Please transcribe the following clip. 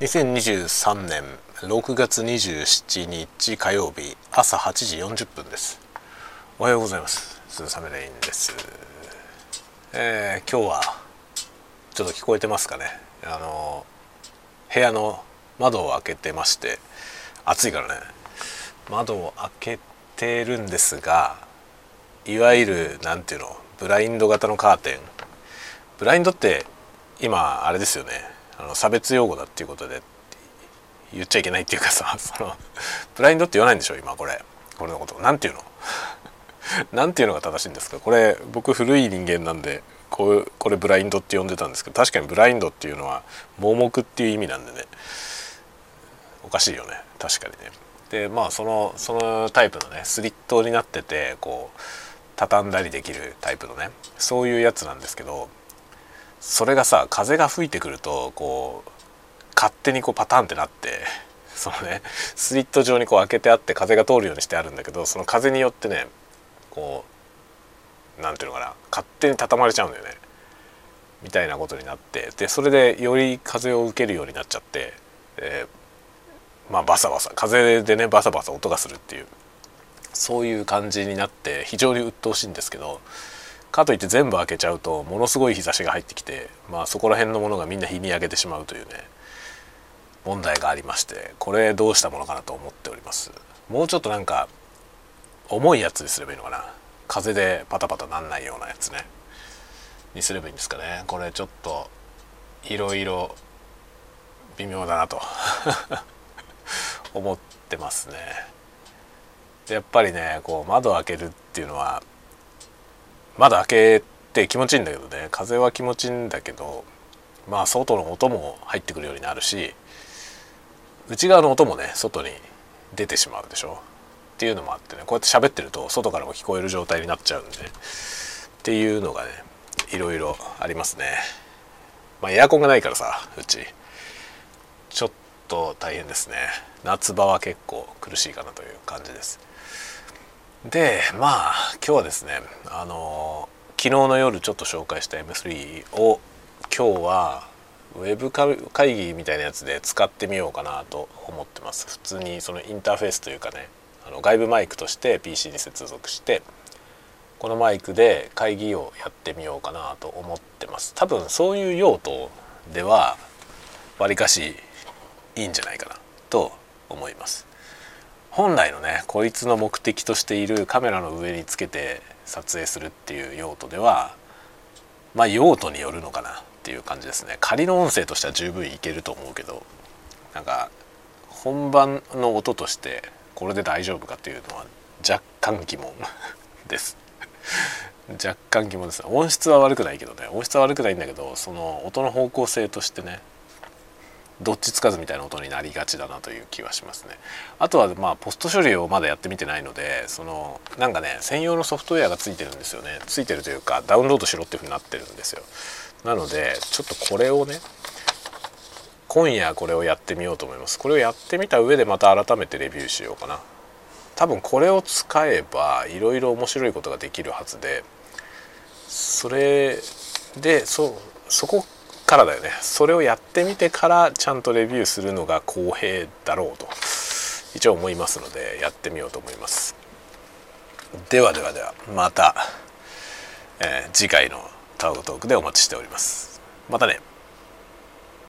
2023年6月27日火曜日朝8時40分です。おはようございます。鈴雨レインです。えー、今日はちょっと聞こえてますかね？あの部屋の窓を開けてまして暑いからね。窓を開けてるんですがいわゆる何ていうのブラインド型のカーテン。ブラインドって今あれですよね。あの差別用語だっていうことで言っちゃいけないっていうかさ そのブラインドって言わないんでしょ今これ。これのこと。何て言うの？何ていうのが正しいんですか？これ僕古い人間なんでこうこれブラインドって呼んでたんですけど確かにブラインドっていうのは盲目っていう意味なんでね。おかしいよね。確かにね。でまあそのそのタイプのねスリットになっててこう畳んだりできるタイプのねそういうやつなんですけどそれがさ風が吹いてくるとこう勝手にこうパターンってなって そのねスリット状にこう開けてあって風が通るようにしてあるんだけどその風によってねこう何ていうのかな勝手に畳まれちゃうんだよね。みたいなことになってでそれでより風を受けるようになっちゃって、え、まあバサバサ風でねバサバサ音がするっていうそういう感じになって非常に鬱陶しいんですけどかといって全部開けちゃうとものすごい日差しが入ってきて、まあ、そこら辺のものがみんな日に焼けてしまうというね問題がありましてこれどうしたものかなと思っております。もうちょっとなんか重いやつにすればいいのかな。風でパタパタなんないようなやつね。にすればいいんですかね。これちょっといろいろ微妙だなと。思ってますね。やっぱりねこう窓開けるっていうのは窓開けて気持ちいいんだけどね。風は気持ちいいんだけどまあ外の音も入ってくるようになるし内側の音もね外に出てしまうでしょ。っていうのもあってねこうやって喋ってると外からも聞こえる状態になっちゃうんでっていうのがねいろいろありますね。まあエアコンがないからさうち。ちょっと大変ですね。夏場は結構苦しいかなという感じです。でまあ今日はですねあの昨日の夜ちょっと紹介した M3 を今日はウェブ会議みたいなやつで使ってみようかなと思ってます。普通にそのインターフェースというかねあの外部マイクとして PC に接続してこのマイクで会議をやってみようかなと思ってます。多分そういう用途ではわりかしいいんじゃないかなと思います。本来のねこいつの目的としているカメラの上につけて撮影するっていう用途ではまあ用途によるのかなっていう感じですね。仮の音声としては十分いけると思うけどなんか本番の音としてこれで大丈夫かっていうのは若干疑問 です。若干疑問です。音質は悪くないけどね。音質は悪くないんだけどその音の方向性としてねどっちつかずみたいな音になりがちだなという気はしますね。あとはまあポスト処理をまだやってみてないのでそのなんかね専用のソフトウェアがついてるんですよね。ついてるというかダウンロードしろっていうふうになってるんですよ。なのでちょっとこれをね今夜これをやってみようと思います。これをやってみた上でまた改めてレビューしようかな。多分これを使えばいろいろ面白いことができるはずでそれでそそこからだよね。それをやってみてからちゃんとレビューするのが公平だろうと一応思いますのでやってみようと思います。ではではではまた、えー、次回のタオトークでお待ちしております。またね。